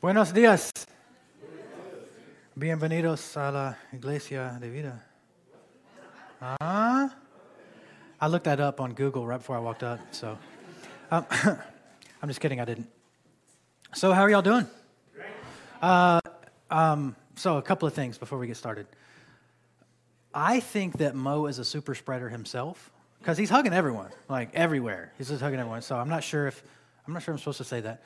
Buenos días. Bienvenidos a la Iglesia de Vida. Ah, I looked that up on Google right before I walked up. So, um, I'm just kidding. I didn't. So, how are y'all doing? Uh, um, so, a couple of things before we get started. I think that Mo is a super spreader himself because he's hugging everyone, like everywhere. He's just hugging everyone. So, I'm not sure if I'm not sure I'm supposed to say that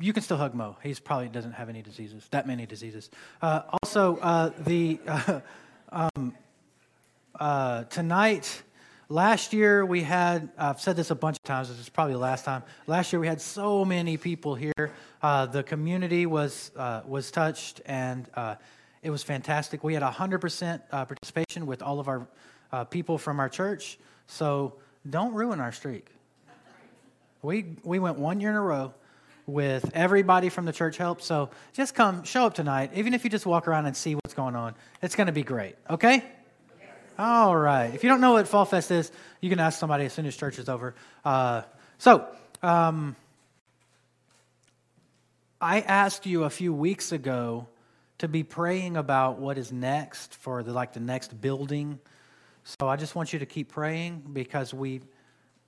you can still hug Mo. He's probably doesn't have any diseases, that many diseases. Uh, also, uh, the um, uh, tonight, last year we had. I've said this a bunch of times. This is probably the last time. Last year we had so many people here. Uh, the community was uh, was touched, and it was fantastic. We had hundred percent participation with all of our people from our church. So don't ruin our streak. We we went one year in a row with everybody from the church help. So just come, show up tonight. Even if you just walk around and see what's going on, it's going to be great. Okay? All right. If you don't know what Fall Fest is, you can ask somebody as soon as church is over. Uh, so, um, I asked you a few weeks ago to be praying about what is next for the like the next building. So I just want you to keep praying because we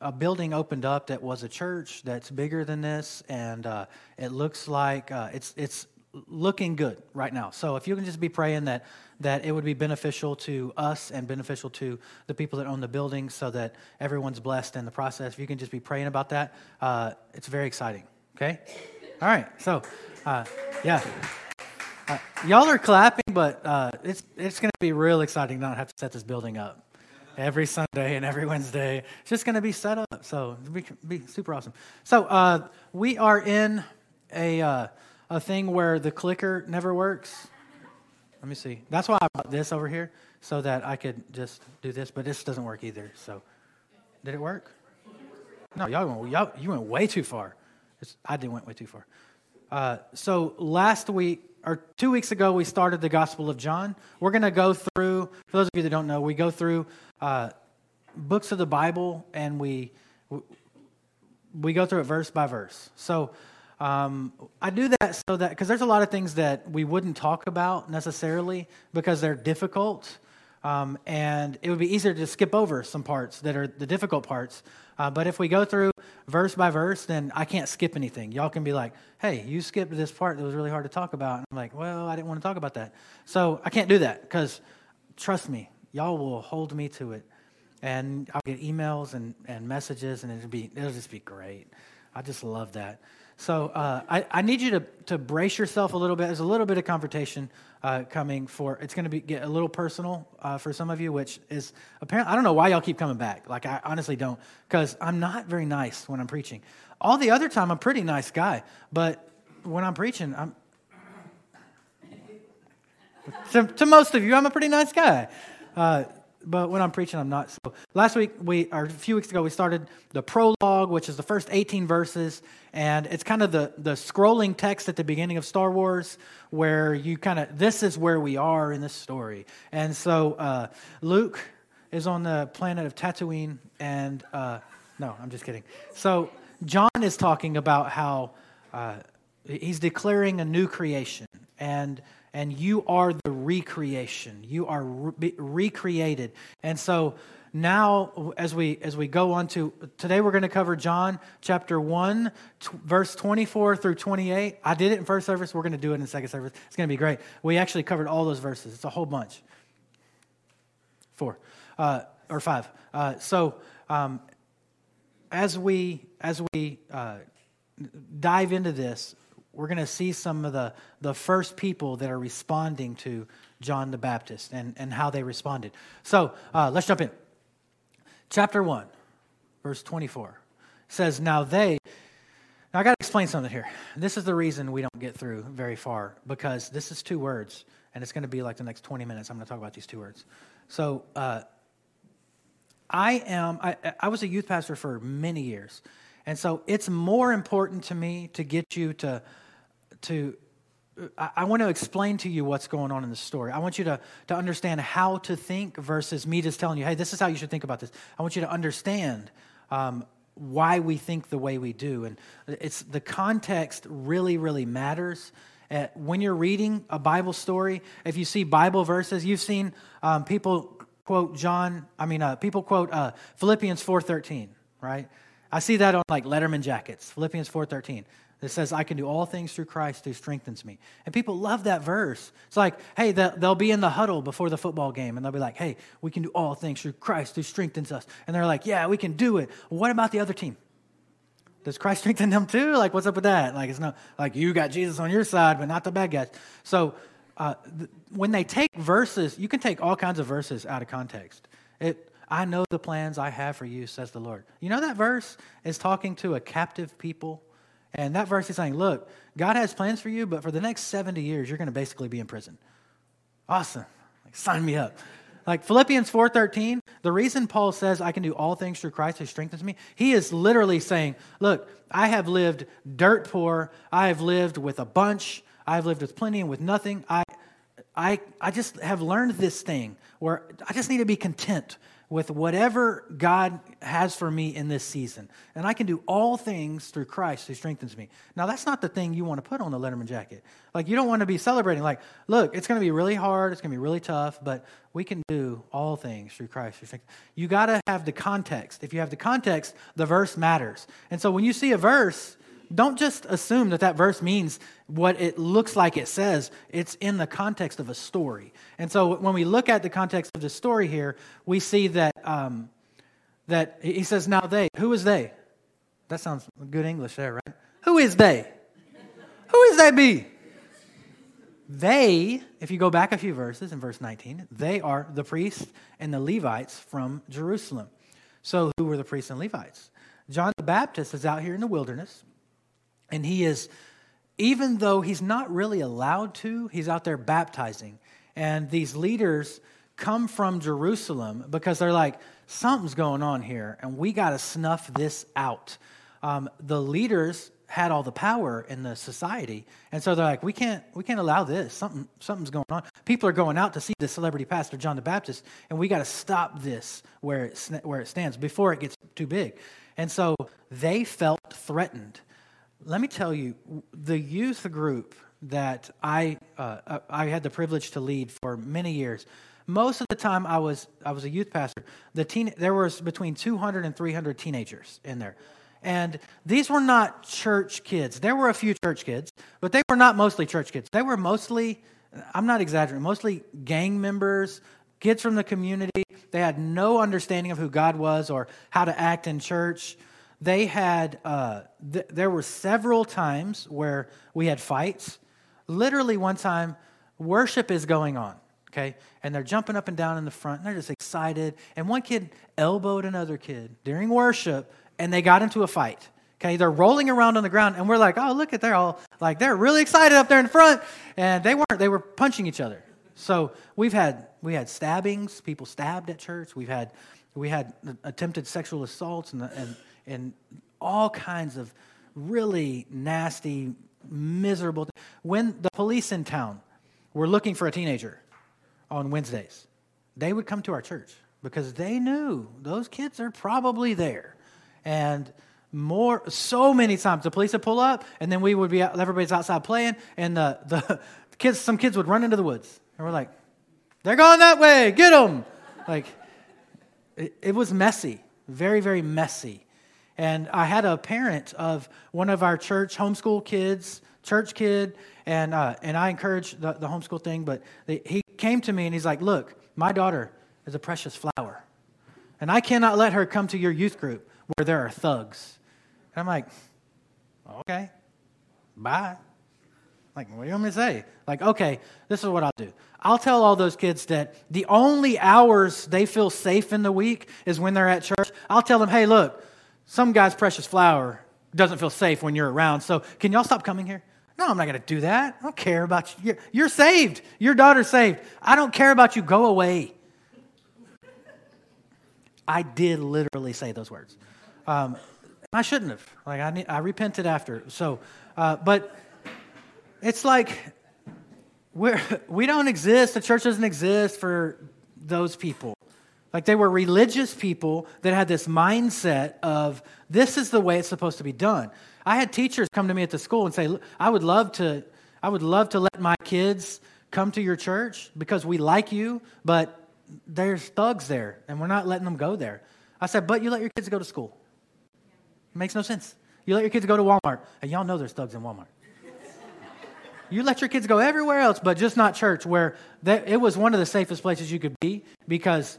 a building opened up that was a church that's bigger than this, and uh, it looks like uh, it's it's looking good right now. So if you can just be praying that that it would be beneficial to us and beneficial to the people that own the building, so that everyone's blessed in the process. If you can just be praying about that, uh, it's very exciting. Okay. All right. So, uh, yeah. Uh, y'all are clapping, but uh, it's it's going to be real exciting not have to set this building up every Sunday and every Wednesday. It's just going to be set up. So it'll be, be super awesome. So uh, we are in a, uh, a thing where the clicker never works. Let me see. That's why I brought this over here so that I could just do this, but this doesn't work either. So did it work? No, y'all, went, y'all you went way too far. It's, I did went way too far. Uh, so last week, or two weeks ago, we started the Gospel of John. We're going to go through, for those of you that don't know, we go through uh, books of the Bible and we, we go through it verse by verse. So um, I do that so that, because there's a lot of things that we wouldn't talk about necessarily because they're difficult. Um, and it would be easier to skip over some parts that are the difficult parts. Uh, but if we go through verse by verse, then I can't skip anything. Y'all can be like, hey, you skipped this part that was really hard to talk about. And I'm like, well, I didn't want to talk about that. So I can't do that because trust me, y'all will hold me to it. And I'll get emails and, and messages, and it'll, be, it'll just be great. I just love that. So uh, I, I need you to, to brace yourself a little bit. There's a little bit of confrontation uh, coming for. It's going to be get a little personal uh, for some of you, which is apparently I don't know why y'all keep coming back. Like I honestly don't, because I'm not very nice when I'm preaching. All the other time I'm a pretty nice guy, but when I'm preaching, I'm to, to most of you I'm a pretty nice guy. But when I'm preaching, I'm not. So last week, we or a few weeks ago, we started the prologue, which is the first 18 verses, and it's kind of the the scrolling text at the beginning of Star Wars, where you kind of this is where we are in this story. And so uh, Luke is on the planet of Tatooine, and uh, no, I'm just kidding. So John is talking about how uh, he's declaring a new creation, and and you are the recreation. You are re- recreated. And so now as we as we go on to today we're going to cover John chapter 1 t- verse 24 through 28. I did it in first service, we're going to do it in second service. It's going to be great. We actually covered all those verses. It's a whole bunch. 4 uh, or 5. Uh, so um, as we as we uh, dive into this, we're going to see some of the, the first people that are responding to John the Baptist and, and how they responded. So uh, let's jump in. Chapter 1, verse 24 says, Now they, now I got to explain something here. This is the reason we don't get through very far because this is two words, and it's going to be like the next 20 minutes. I'm going to talk about these two words. So, uh, I am, I, I was a youth pastor for many years. And so it's more important to me to get you to to I, want to explain to you what's going on in the story. I want you to, to understand how to think versus me just telling you, hey, this is how you should think about this. I want you to understand um, why we think the way we do. And it's the context really, really matters. Uh, when you're reading a Bible story, if you see Bible verses, you've seen um, people quote John, I mean, uh, people quote uh, Philippians 4.13, right? I see that on like Letterman jackets, Philippians 4.13. It says, I can do all things through Christ who strengthens me. And people love that verse. It's like, hey, they'll be in the huddle before the football game and they'll be like, hey, we can do all things through Christ who strengthens us. And they're like, yeah, we can do it. what about the other team? Does Christ strengthen them too? Like, what's up with that? Like, it's not like you got Jesus on your side, but not the bad guys. So, uh, th- when they take verses, you can take all kinds of verses out of context. It, I know the plans I have for you, says the Lord. You know that verse is talking to a captive people and that verse is saying, look, God has plans for you, but for the next 70 years, you're going to basically be in prison. Awesome. Like, sign me up. Like Philippians 4:13, the reason Paul says I can do all things through Christ who strengthens me, he is literally saying, look, I have lived dirt poor, I have lived with a bunch, I have lived with plenty and with nothing. I I I just have learned this thing where I just need to be content with whatever God has for me in this season. And I can do all things through Christ who strengthens me. Now, that's not the thing you want to put on the Letterman jacket. Like, you don't want to be celebrating, like, look, it's going to be really hard, it's going to be really tough, but we can do all things through Christ who strengthens You got to have the context. If you have the context, the verse matters. And so when you see a verse, don't just assume that that verse means what it looks like it says. It's in the context of a story. And so when we look at the context of the story here, we see that, um, that he says, Now they. Who is they? That sounds good English there, right? Who is they? Who is they be? They, if you go back a few verses in verse 19, they are the priests and the Levites from Jerusalem. So, who were the priests and Levites? John the Baptist is out here in the wilderness. And he is, even though he's not really allowed to, he's out there baptizing. And these leaders come from Jerusalem because they're like, something's going on here, and we got to snuff this out. Um, the leaders had all the power in the society, and so they're like, we can't, we can't allow this. Something, something's going on. People are going out to see the celebrity pastor John the Baptist, and we got to stop this where it, where it stands before it gets too big. And so they felt threatened let me tell you, the youth group that I, uh, uh, I had the privilege to lead for many years, most of the time I was, I was a youth pastor, the teen, there was between 200 and 300 teenagers in there. And these were not church kids. There were a few church kids, but they were not mostly church kids. They were mostly, I'm not exaggerating, mostly gang members, kids from the community. They had no understanding of who God was or how to act in church they had, uh, th- there were several times where we had fights. Literally, one time, worship is going on, okay? And they're jumping up and down in the front, and they're just excited. And one kid elbowed another kid during worship, and they got into a fight. Okay, they're rolling around on the ground, and we're like, oh, look at they're all like they're really excited up there in front, and they weren't. They were punching each other. So we've had we had stabbings, people stabbed at church. We've had we had attempted sexual assaults and, and and all kinds of really nasty, miserable. When the police in town were looking for a teenager on Wednesdays, they would come to our church because they knew those kids are probably there. And more, so many times the police would pull up, and then we would be, out, everybody's outside playing, and the, the kids, some kids would run into the woods. And we're like, they're going that way, get them. Like, it, it was messy, very, very messy. And I had a parent of one of our church homeschool kids, church kid, and, uh, and I encourage the, the homeschool thing, but he came to me and he's like, Look, my daughter is a precious flower. And I cannot let her come to your youth group where there are thugs. And I'm like, Okay, bye. Like, what do you want me to say? Like, okay, this is what I'll do. I'll tell all those kids that the only hours they feel safe in the week is when they're at church. I'll tell them, hey, look, some guy's precious flower doesn't feel safe when you're around. So can y'all stop coming here? No, I'm not going to do that. I don't care about you. You're saved. Your daughter's saved. I don't care about you. Go away. I did literally say those words. Um, I shouldn't have. Like I, need, I repented after. So, uh, but it's like we're, we don't exist. The church doesn't exist for those people. Like they were religious people that had this mindset of this is the way it's supposed to be done. I had teachers come to me at the school and say, I would love to, I would love to let my kids come to your church because we like you, but there's thugs there and we're not letting them go there. I said, but you let your kids go to school. It makes no sense. You let your kids go to Walmart, and y'all know there's thugs in Walmart. you let your kids go everywhere else, but just not church, where they, it was one of the safest places you could be because,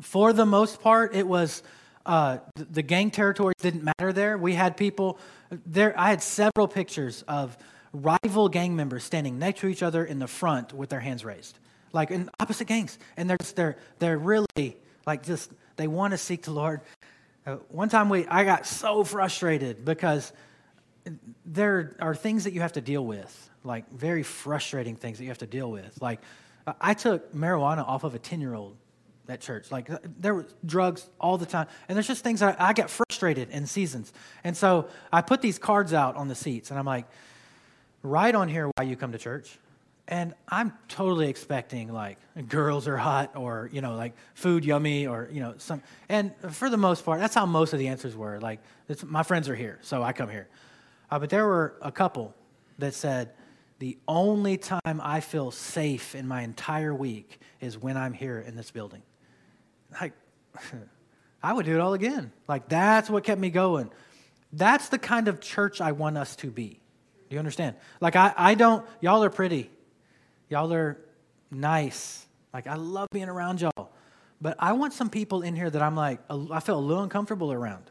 for the most part, it was uh, the gang territories didn't matter there. We had people there. I had several pictures of rival gang members standing next to each other in the front with their hands raised, like in opposite gangs, and they're just, they're they're really like just they want to seek the Lord. Uh, one time we I got so frustrated because there are things that you have to deal with, like very frustrating things that you have to deal with. Like I took marijuana off of a 10-year-old at church. Like uh, there were drugs all the time. And there's just things I, I get frustrated in seasons. And so I put these cards out on the seats and I'm like, write on here why you come to church. And I'm totally expecting like girls are hot or, you know, like food yummy or, you know, some. And for the most part, that's how most of the answers were. Like, my friends are here, so I come here. Uh, but there were a couple that said, the only time I feel safe in my entire week is when I'm here in this building. Like, I would do it all again. Like, that's what kept me going. That's the kind of church I want us to be. Do you understand? Like, I, I don't, y'all are pretty. Y'all are nice. Like, I love being around y'all. But I want some people in here that I'm like, I feel a little uncomfortable around.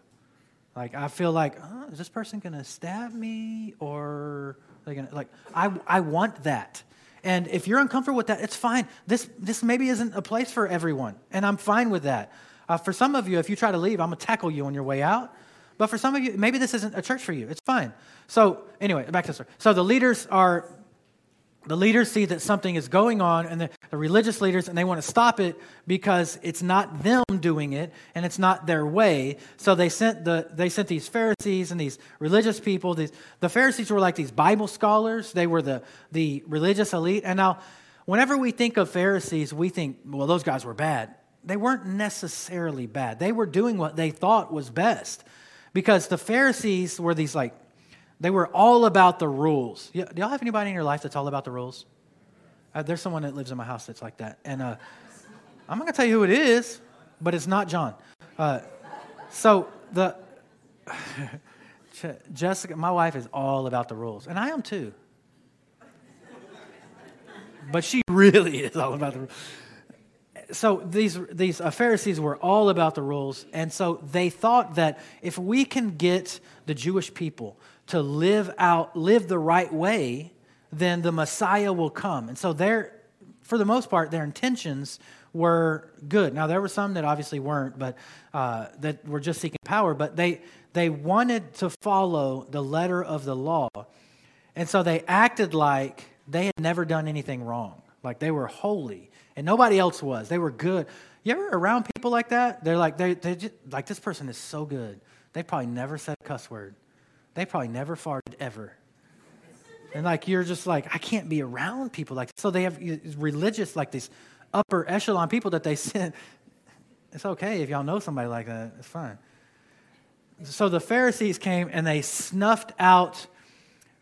Like, I feel like, oh, is this person going to stab me? Or, they gonna, like, I, I want that. And if you're uncomfortable with that, it's fine. This, this maybe isn't a place for everyone, and I'm fine with that. Uh, for some of you, if you try to leave, I'm going to tackle you on your way out. But for some of you, maybe this isn't a church for you. It's fine. So, anyway, back to the story. So the leaders are the leaders see that something is going on and the, the, religious leaders and they want to stop it because it's not them doing it and it's not their way. So they sent the they sent these pharisees and these religious people these the pharisees were like these bible scholars. They were the the religious elite. And now whenever we think of pharisees we think well those guys were bad. They weren't necessarily bad. They were doing what they thought was best because the pharisees were these like they were all about the rules. Do y'all have anybody in your life that's all about the rules? Uh, there's someone that lives in my house that's like that. And uh, I'm not going to tell you who it is, but it's not John. Uh, so the Jessica, my wife is all about the rules, and I am too. But she really is all about the rules. So these these uh, Pharisees were all about the rules, and so they thought that if we can get the Jewish people to live out, live the right way, then the Messiah will come. And so their, for the most part, their intentions were good. Now there were some that obviously weren't, but uh, that were just seeking power. But they they wanted to follow the letter of the law, and so they acted like they had never done anything wrong, like they were holy, and nobody else was. They were good. You ever around people like that? They're like they they just, like this person is so good. They probably never said a cuss word. They probably never farted ever. And like you're just like, I can't be around people like so they have religious like these upper echelon people that they send. It's okay if y'all know somebody like that. It's fine. So the Pharisees came and they snuffed out.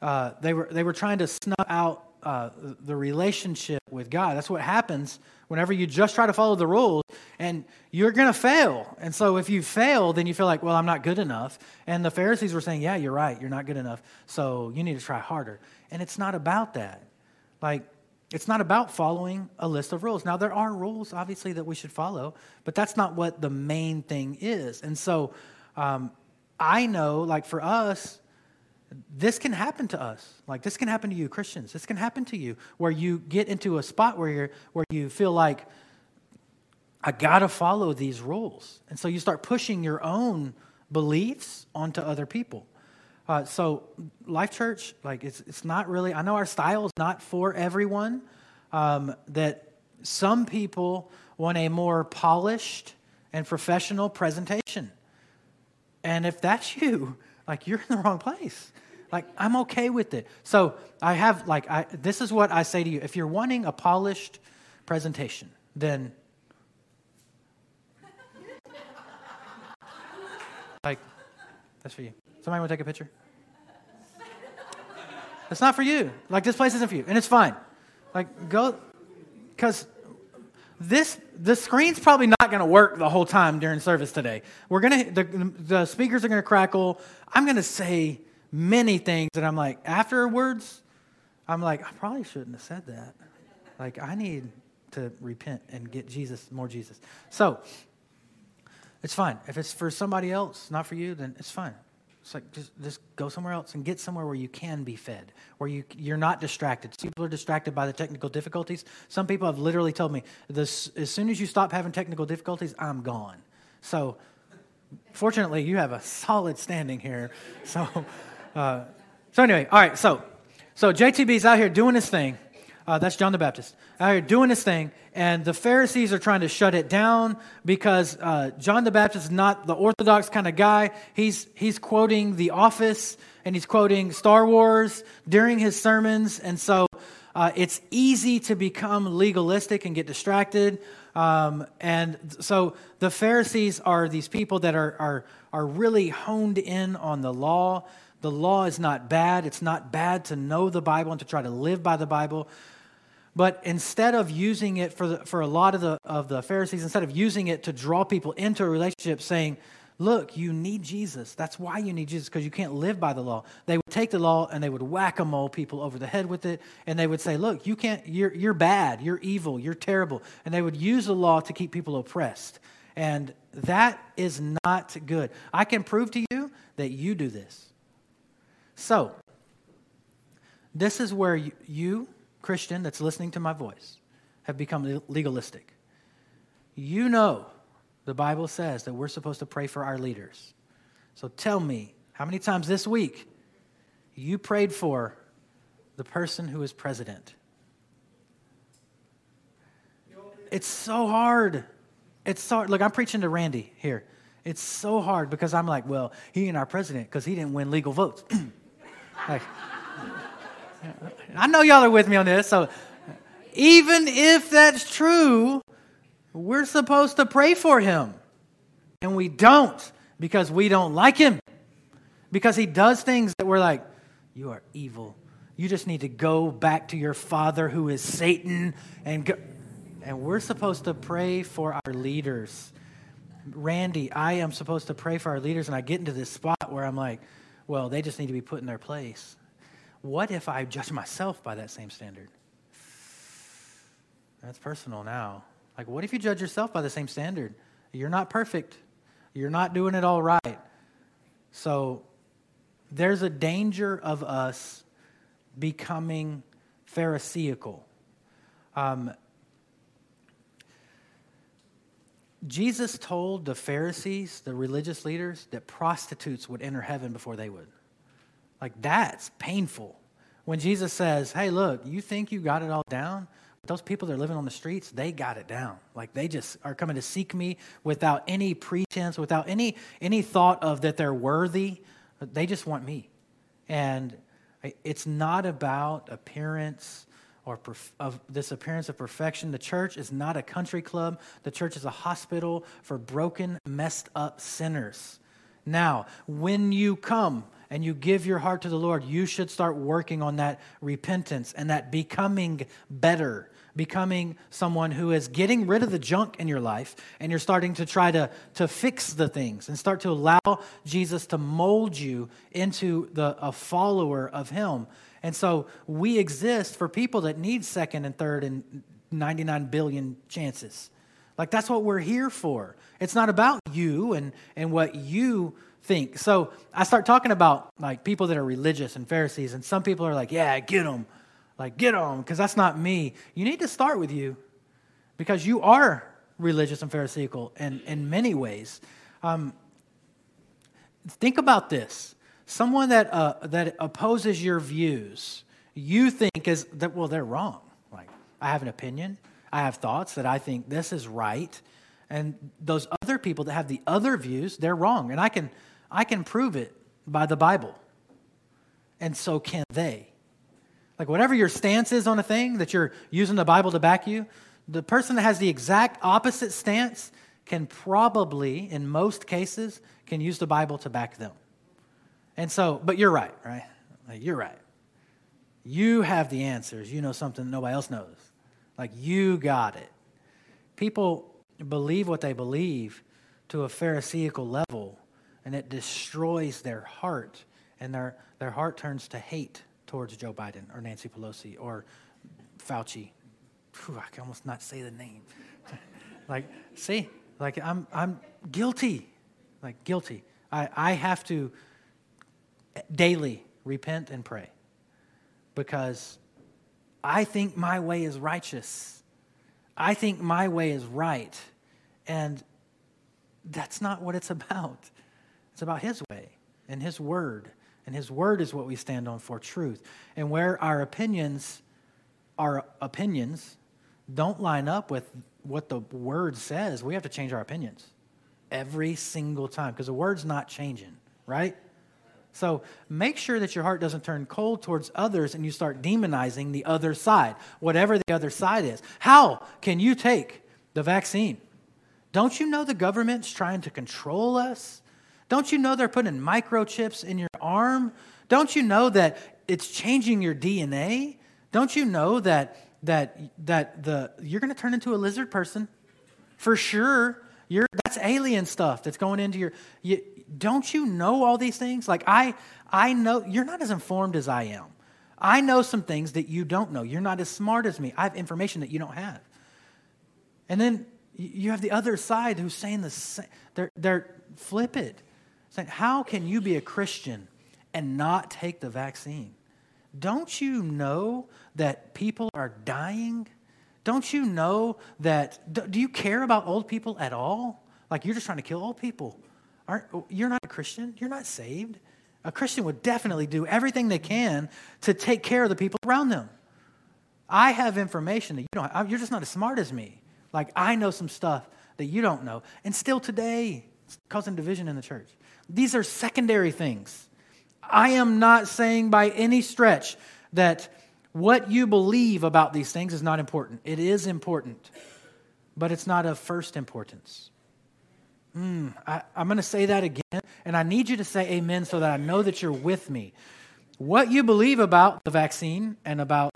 Uh, they were they were trying to snuff out uh, the relationship with God. That's what happens whenever you just try to follow the rules and you're going to fail. And so if you fail, then you feel like, well, I'm not good enough. And the Pharisees were saying, yeah, you're right. You're not good enough. So you need to try harder. And it's not about that. Like, it's not about following a list of rules. Now, there are rules, obviously, that we should follow, but that's not what the main thing is. And so um, I know, like for us, this can happen to us. Like this can happen to you, Christians. This can happen to you where you get into a spot where you're where you feel like I gotta follow these rules, and so you start pushing your own beliefs onto other people. Uh, so Life Church, like it's it's not really. I know our style is not for everyone. Um, that some people want a more polished and professional presentation, and if that's you, like you're in the wrong place. Like I'm okay with it. So I have like I this is what I say to you. If you're wanting a polished presentation, then like that's for you. Somebody want to take a picture? That's not for you. Like this place isn't for you, and it's fine. Like go, because this the screen's probably not going to work the whole time during service today. We're going to the, the speakers are going to crackle. I'm going to say many things and I'm like afterwards. I'm like I probably shouldn't have said that. Like I need to repent and get Jesus more Jesus. So it's fine if it's for somebody else, not for you. Then it's fine. It's like just just go somewhere else and get somewhere where you can be fed, where you you're not distracted. People are distracted by the technical difficulties. Some people have literally told me this: as soon as you stop having technical difficulties, I'm gone. So, fortunately, you have a solid standing here. So, uh, so anyway, all right. So, so JTB's out here doing his thing. Uh, that's John the Baptist. Out here doing his thing, and the Pharisees are trying to shut it down because uh, John the Baptist is not the orthodox kind of guy. He's, he's quoting The Office and he's quoting Star Wars during his sermons. And so uh, it's easy to become legalistic and get distracted. Um, and so the Pharisees are these people that are, are, are really honed in on the law. The law is not bad. It's not bad to know the Bible and to try to live by the Bible. But instead of using it for, the, for a lot of the, of the Pharisees, instead of using it to draw people into a relationship, saying, Look, you need Jesus. That's why you need Jesus, because you can't live by the law. They would take the law and they would whack a mole people over the head with it, and they would say, Look, you can't, you're, you're bad, you're evil, you're terrible. And they would use the law to keep people oppressed. And that is not good. I can prove to you that you do this. So, this is where you, you Christian that's listening to my voice have become legalistic. You know the Bible says that we're supposed to pray for our leaders. So tell me, how many times this week you prayed for the person who is president? It's so hard. It's so. Look, I'm preaching to Randy here. It's so hard because I'm like, well, he ain't our president because he didn't win legal votes. like, I know y'all are with me on this. So even if that's true, we're supposed to pray for him. And we don't because we don't like him. Because he does things that we're like, you are evil. You just need to go back to your father who is Satan and go. And we're supposed to pray for our leaders. Randy, I am supposed to pray for our leaders, and I get into this spot where I'm like, well, they just need to be put in their place. What if I judge myself by that same standard? That's personal now. Like, what if you judge yourself by the same standard? You're not perfect, you're not doing it all right. So, there's a danger of us becoming Pharisaical. Um, Jesus told the Pharisees, the religious leaders, that prostitutes would enter heaven before they would. Like, that's painful. When Jesus says, hey, look, you think you got it all down? Those people that are living on the streets, they got it down. Like they just are coming to seek me without any pretense, without any any thought of that they're worthy. They just want me. And it's not about appearance or of this appearance of perfection. The church is not a country club. The church is a hospital for broken, messed up sinners. Now, when you come and you give your heart to the Lord, you should start working on that repentance and that becoming better, becoming someone who is getting rid of the junk in your life and you're starting to try to, to fix the things and start to allow Jesus to mold you into the, a follower of Him. And so we exist for people that need second and third and 99 billion chances. Like that's what we're here for. It's not about you and, and what you think. So I start talking about like people that are religious and Pharisees, and some people are like, yeah, get them. Like, get them, because that's not me. You need to start with you because you are religious and Pharisaical in, in many ways. Um, think about this someone that, uh, that opposes your views, you think is that, well, they're wrong. Like, I have an opinion, I have thoughts that I think this is right. And those other people that have the other views, they're wrong. And I can, I can prove it by the Bible. And so can they. Like, whatever your stance is on a thing that you're using the Bible to back you, the person that has the exact opposite stance can probably, in most cases, can use the Bible to back them. And so, but you're right, right? Like, you're right. You have the answers. You know something nobody else knows. Like, you got it. People believe what they believe to a Pharisaical level, and it destroys their heart, and their, their heart turns to hate towards Joe Biden or Nancy Pelosi or Fauci. Whew, I can almost not say the name. like, see, like I'm, I'm guilty, like guilty. I, I have to daily repent and pray because I think my way is righteous. I think my way is right. And that's not what it's about. It's about His way and His word. And His word is what we stand on for truth. And where our opinions, our opinions, don't line up with what the word says, we have to change our opinions every single time because the word's not changing, right? So make sure that your heart doesn't turn cold towards others and you start demonizing the other side, whatever the other side is. How can you take the vaccine? Don't you know the government's trying to control us? Don't you know they're putting microchips in your arm? Don't you know that it's changing your DNA? Don't you know that that that the you're going to turn into a lizard person for sure? You're, that's alien stuff that's going into your. You, don't you know all these things? Like I, I know you're not as informed as I am. I know some things that you don't know. You're not as smart as me. I have information that you don't have. And then you have the other side who's saying the same. They're, they're flip it. Saying, how can you be a Christian and not take the vaccine? Don't you know that people are dying? Don't you know that? Do you care about old people at all? Like you're just trying to kill old people. Aren't, you're not a Christian. You're not saved. A Christian would definitely do everything they can to take care of the people around them. I have information that you don't. You're just not as smart as me. Like I know some stuff that you don't know, and still today, it's causing division in the church. These are secondary things. I am not saying by any stretch that what you believe about these things is not important. It is important, but it's not of first importance. Mm, I, I'm going to say that again, and I need you to say amen so that I know that you're with me. What you believe about the vaccine and about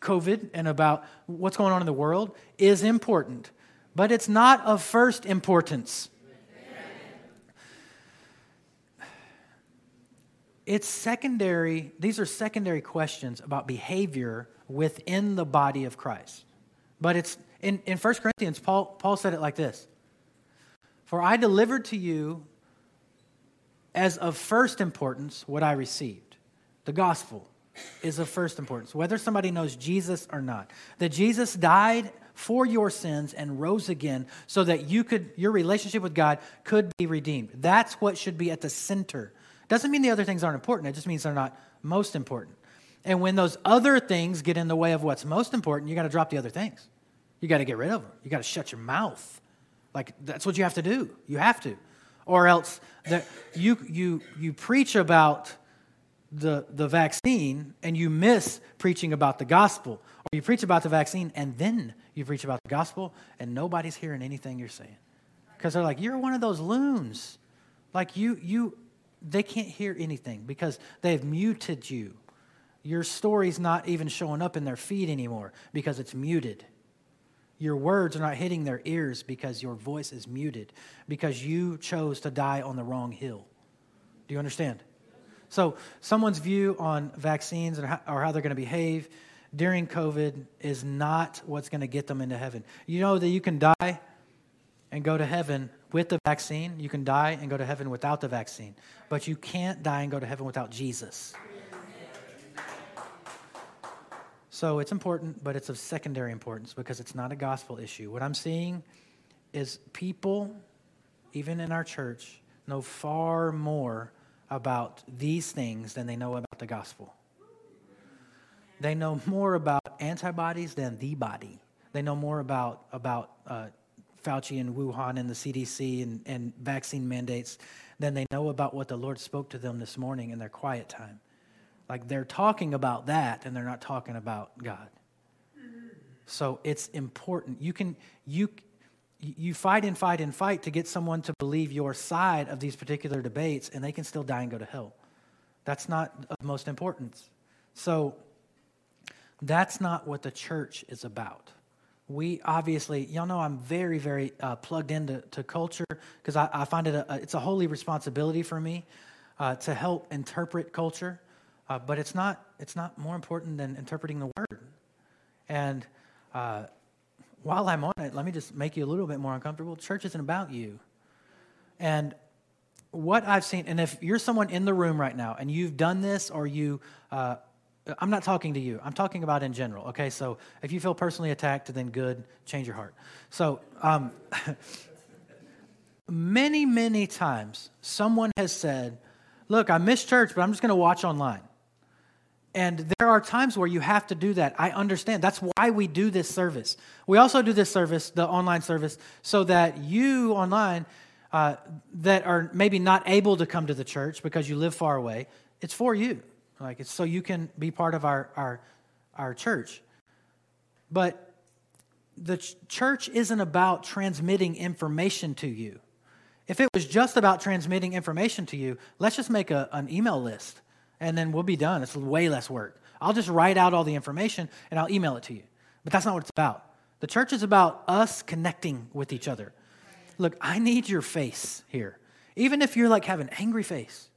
COVID and about what's going on in the world is important, but it's not of first importance. It's secondary, these are secondary questions about behavior within the body of Christ. But it's in, in 1 Corinthians, Paul, Paul said it like this For I delivered to you as of first importance what I received. The gospel is of first importance, whether somebody knows Jesus or not. That Jesus died for your sins and rose again so that you could your relationship with God could be redeemed. That's what should be at the center doesn't mean the other things aren't important, it just means they're not most important. And when those other things get in the way of what's most important, you got to drop the other things. You got to get rid of them. You got to shut your mouth. Like that's what you have to do. You have to. Or else that you you you preach about the the vaccine and you miss preaching about the gospel. Or you preach about the vaccine and then you preach about the gospel and nobody's hearing anything you're saying. Because they're like, you're one of those loons. Like you you they can't hear anything because they've muted you. Your story's not even showing up in their feed anymore because it's muted. Your words are not hitting their ears because your voice is muted, because you chose to die on the wrong hill. Do you understand? So, someone's view on vaccines or how, they're going to behave during COVID is not what's going to get them into heaven. You know that you can die and go to heaven with the vaccine. You can die and go to heaven without the vaccine. But you can't die and go to heaven without Jesus. So it's important, but it's of secondary importance because it's not a gospel issue. What I'm seeing is people, even in our church, know far more about these things than they know about the gospel. They know more about antibodies than the body. They know more about, about uh, Fauci and Wuhan and the CDC and, and vaccine mandates than they know about what the Lord spoke to them this morning in their quiet time. Like they're talking about that and they're not talking about God. So it's important. You can you you fight and fight and fight to get someone to believe your side of these particular debates, and they can still die and go to hell. That's not of most importance. So, that's not what the church is about. We obviously, y'all know I'm very, very uh, plugged into to culture because I, I, find it a, it's a holy responsibility for me uh, to help interpret culture, uh, but it's not, it's not more important than interpreting the word. And uh, while I'm on it, let me just make you a little bit more uncomfortable. Church isn't about you. And what I've seen, and if you're someone in the room right now and you've done this or you, uh, I'm not talking to you, I'm talking about in general, okay? So if you feel personally attacked, then good, change your heart. So, um, many, many times someone has said, Look, I miss church, but I'm just going to watch online. And there are times where you have to do that. I understand. That's why we do this service. We also do this service, the online service, so that you online uh, that are maybe not able to come to the church because you live far away, it's for you. Like it's so you can be part of our our our church. But the ch- church isn't about transmitting information to you. If it was just about transmitting information to you, let's just make a, an email list and then we'll be done. It's way less work. I'll just write out all the information and I'll email it to you. But that's not what it's about. The church is about us connecting with each other. Look, I need your face here. Even if you're like have an angry face,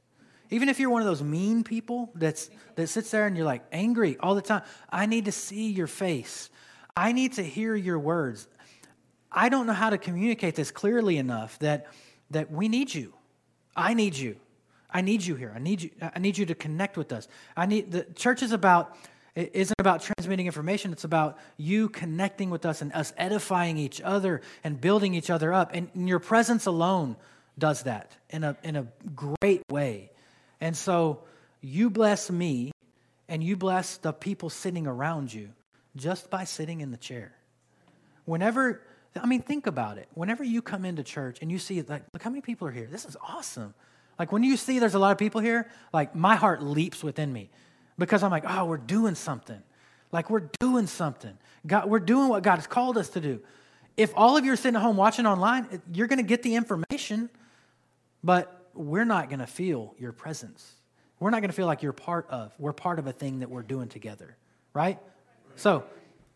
even if you're one of those mean people that's that sits there and you're like angry all the time, I need to see your face. I need to hear your words. I don't know how to communicate this clearly enough that that we need you. I need you. I need you here. I need you. I need you to connect with us. I need the church is about it isn't about transmitting information. It's about you connecting with us and us edifying each other and building each other up. And your presence alone does that in a in a great way. And so you bless me and you bless the people sitting around you just by sitting in the chair. Whenever I mean, think about it. Whenever you come into church and you see, like, look how many people are here. This is awesome. Like when you see there's a lot of people here, like my heart leaps within me because I'm like, oh, we're doing something. Like we're doing something. God, we're doing what God has called us to do. If all of you are sitting at home watching online, you're going to get the information, but we're not going to feel your presence. We're not going to feel like you're part of. We're part of a thing that we're doing together, right? So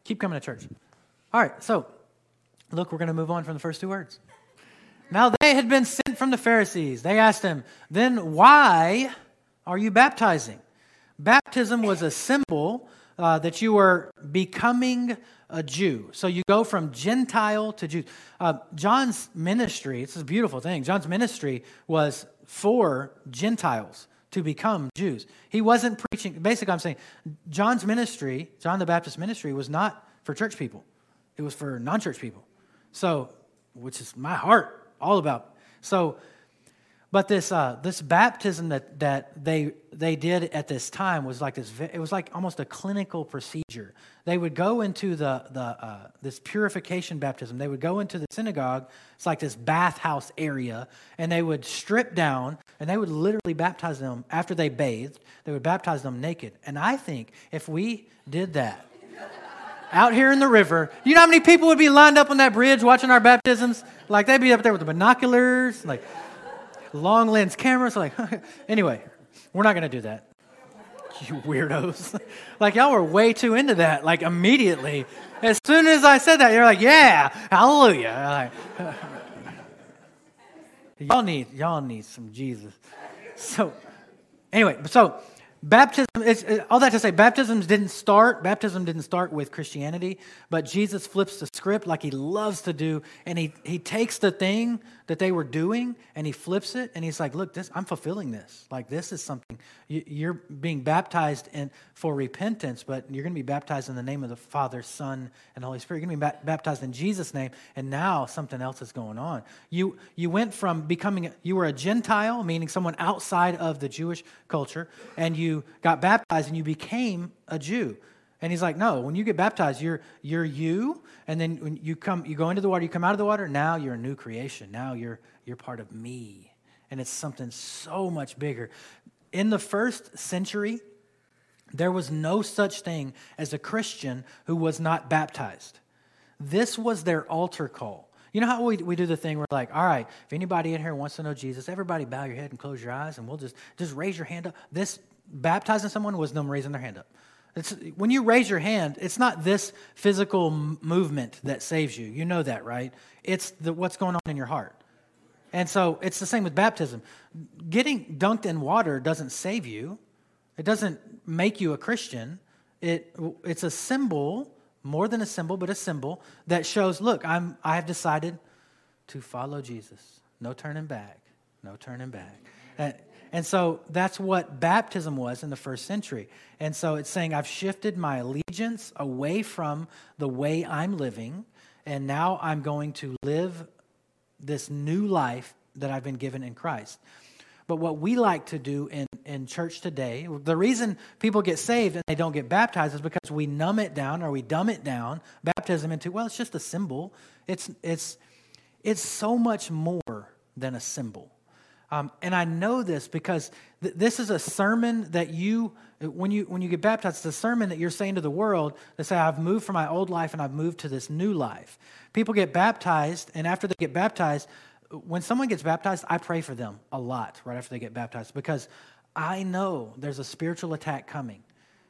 keep coming to church. All right, so look, we're going to move on from the first two words. Now they had been sent from the Pharisees. They asked him, Then why are you baptizing? Baptism was a symbol uh, that you were becoming a Jew. So you go from Gentile to Jew. Uh, John's ministry, it's a beautiful thing. John's ministry was for Gentiles to become Jews. He wasn't preaching, basically, I'm saying John's ministry, John the Baptist ministry, was not for church people, it was for non church people. So, which is my heart all about. So, but this uh, this baptism that that they they did at this time was like this. It was like almost a clinical procedure. They would go into the the uh, this purification baptism. They would go into the synagogue. It's like this bathhouse area, and they would strip down and they would literally baptize them after they bathed. They would baptize them naked. And I think if we did that out here in the river. You know how many people would be lined up on that bridge watching our baptisms? Like they'd be up there with the binoculars, like long lens cameras. Like, anyway, we're not going to do that. You weirdos. like, y'all were way too into that, like, immediately. As soon as I said that, you're like, yeah, hallelujah. Like, y'all need, y'all need some Jesus. So, anyway, so Baptism, it's, all that to say, baptisms didn't start, baptism didn't start with Christianity, but Jesus flips the script like he loves to do, and he, he takes the thing that they were doing and he flips it, and he's like, look, this, I'm fulfilling this. Like, this is something, you, are being baptized in, for repentance, but you're going to be baptized in the name of the Father, Son, and Holy Spirit. You're going to be baptized in Jesus' name, and now something else is going on. You, you went from becoming, you were a Gentile, meaning someone outside of the Jewish culture, and you got baptized and you became a Jew. And he's like, no, when you get baptized, you're, you're you. And then when you come, you go into the water, you come out of the water, now you're a new creation. Now you're, you're part of me. And it's something so much bigger. In the first century, there was no such thing as a Christian who was not baptized. This was their altar call. You know how we, we do the thing we're like, all right, if anybody in here wants to know Jesus, everybody bow your head and close your eyes and we'll just just raise your hand up. This baptizing someone was them raising their hand up. It's, when you raise your hand, it's not this physical movement that saves you. You know that, right? It's the, what's going on in your heart. And so it's the same with baptism. Getting dunked in water doesn't save you, it doesn't make you a Christian. It, it's a symbol, more than a symbol, but a symbol that shows look, I'm, I have decided to follow Jesus. No turning back. No turning back. And, and so that's what baptism was in the first century. And so it's saying, I've shifted my allegiance away from the way I'm living, and now I'm going to live this new life that I've been given in Christ. But what we like to do in, in church today, the reason people get saved and they don't get baptized is because we numb it down or we dumb it down, baptism into, well, it's just a symbol. It's, it's, it's so much more than a symbol. Um, and I know this because th- this is a sermon that you, when you when you get baptized, it's a sermon that you're saying to the world that say, "I've moved from my old life and I've moved to this new life." People get baptized, and after they get baptized, when someone gets baptized, I pray for them a lot right after they get baptized because I know there's a spiritual attack coming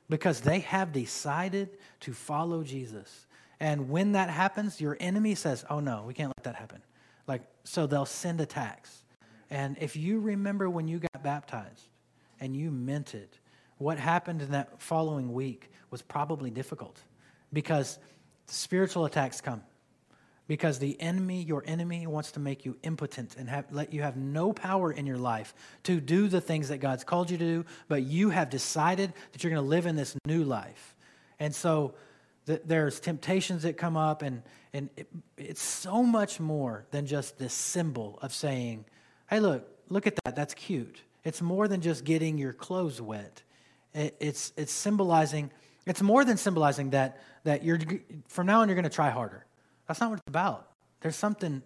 because they have decided to follow Jesus. And when that happens, your enemy says, "Oh no, we can't let that happen." Like so, they'll send attacks. And if you remember when you got baptized and you meant it, what happened in that following week was probably difficult because spiritual attacks come. Because the enemy, your enemy, wants to make you impotent and have, let you have no power in your life to do the things that God's called you to do, but you have decided that you're going to live in this new life. And so th- there's temptations that come up, and, and it, it's so much more than just this symbol of saying, hey, look, look at that. That's cute. It's more than just getting your clothes wet. It, it's, it's symbolizing, it's more than symbolizing that, that you're, from now on, you're going to try harder. That's not what it's about. There's something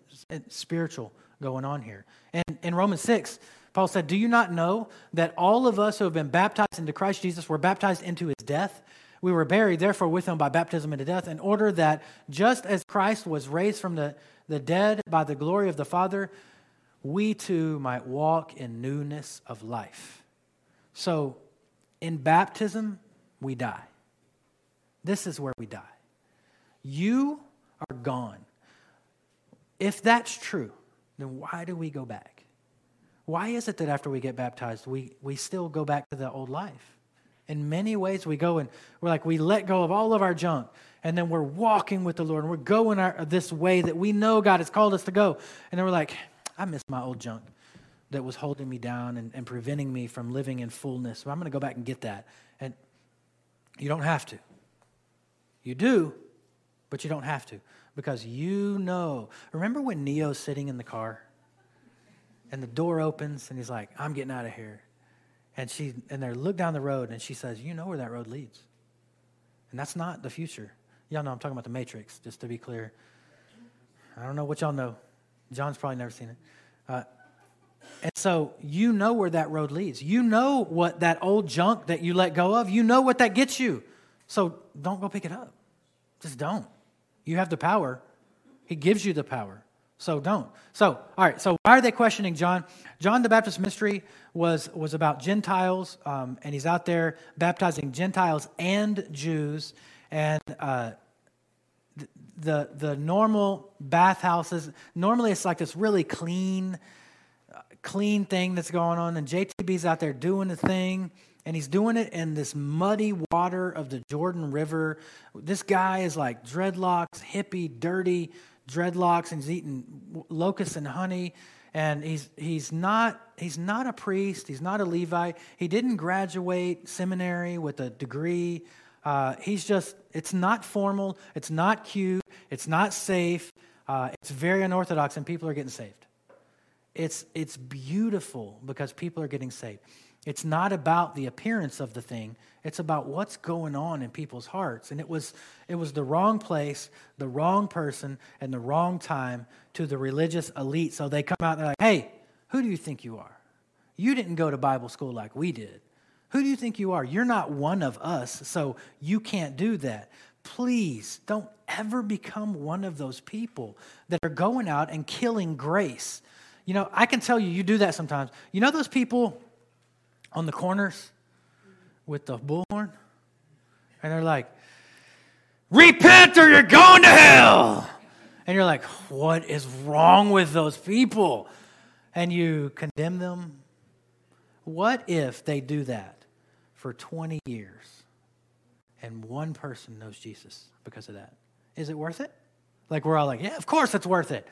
spiritual going on here. And in Romans 6, Paul said, Do you not know that all of us who have been baptized into Christ Jesus were baptized into his death? We were buried, therefore, with him by baptism into death, in order that just as Christ was raised from the, the dead by the glory of the Father, we too might walk in newness of life. So, in baptism, we die. This is where we die. You are gone. If that's true, then why do we go back? Why is it that after we get baptized, we, we still go back to the old life? In many ways, we go and we're like, we let go of all of our junk, and then we're walking with the Lord, and we're going our, this way that we know God has called us to go. And then we're like, I miss my old junk that was holding me down and, and preventing me from living in fullness. So I'm going to go back and get that. And you don't have to. You do, but you don't have to because you know. Remember when Neo's sitting in the car and the door opens and he's like, I'm getting out of here. And she and they look down the road and she says, You know where that road leads. And that's not the future. Y'all know I'm talking about the Matrix, just to be clear. I don't know what y'all know. John's probably never seen it. Uh, and so you know where that road leads. You know what that old junk that you let go of, you know what that gets you. So don't go pick it up. Just don't. You have the power. He gives you the power. So don't. So, all right. So, why are they questioning John? John the Baptist ministry was, was about Gentiles, um, and he's out there baptizing Gentiles and Jews. And uh, the, the normal bathhouses, normally it's like this really clean, clean thing that's going on. And JTB's out there doing the thing, and he's doing it in this muddy water of the Jordan River. This guy is like dreadlocks, hippie, dirty dreadlocks, and he's eating locusts and honey. And he's, he's, not, he's not a priest, he's not a Levite. He didn't graduate seminary with a degree. Uh, he's just, it's not formal, it's not cute, it's not safe, uh, it's very unorthodox, and people are getting saved. It's, it's beautiful because people are getting saved. It's not about the appearance of the thing, it's about what's going on in people's hearts. And it was, it was the wrong place, the wrong person, and the wrong time to the religious elite. So they come out and they're like, hey, who do you think you are? You didn't go to Bible school like we did. Who do you think you are? You're not one of us, so you can't do that. Please don't ever become one of those people that are going out and killing grace. You know, I can tell you, you do that sometimes. You know those people on the corners with the bullhorn? And they're like, repent or you're going to hell. And you're like, what is wrong with those people? And you condemn them. What if they do that for 20 years and one person knows Jesus because of that? Is it worth it? Like we're all like, yeah, of course it's worth it.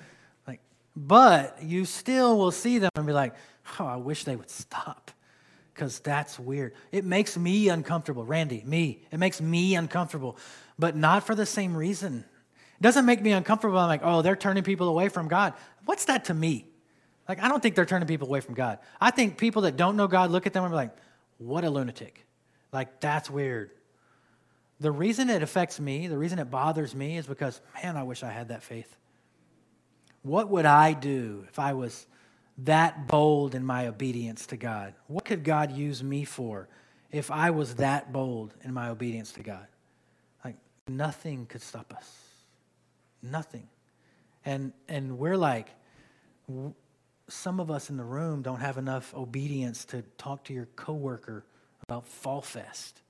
Like, but you still will see them and be like, oh, I wish they would stop because that's weird. It makes me uncomfortable. Randy, me. It makes me uncomfortable, but not for the same reason. It doesn't make me uncomfortable. I'm like, oh, they're turning people away from God. What's that to me? Like, I don't think they're turning people away from God. I think people that don't know God look at them and be like, what a lunatic. Like, that's weird. The reason it affects me, the reason it bothers me is because, man, I wish I had that faith. What would I do if I was that bold in my obedience to God? What could God use me for if I was that bold in my obedience to God? Like, nothing could stop us. Nothing. And, and we're like, some of us in the room don't have enough obedience to talk to your coworker about Fall Fest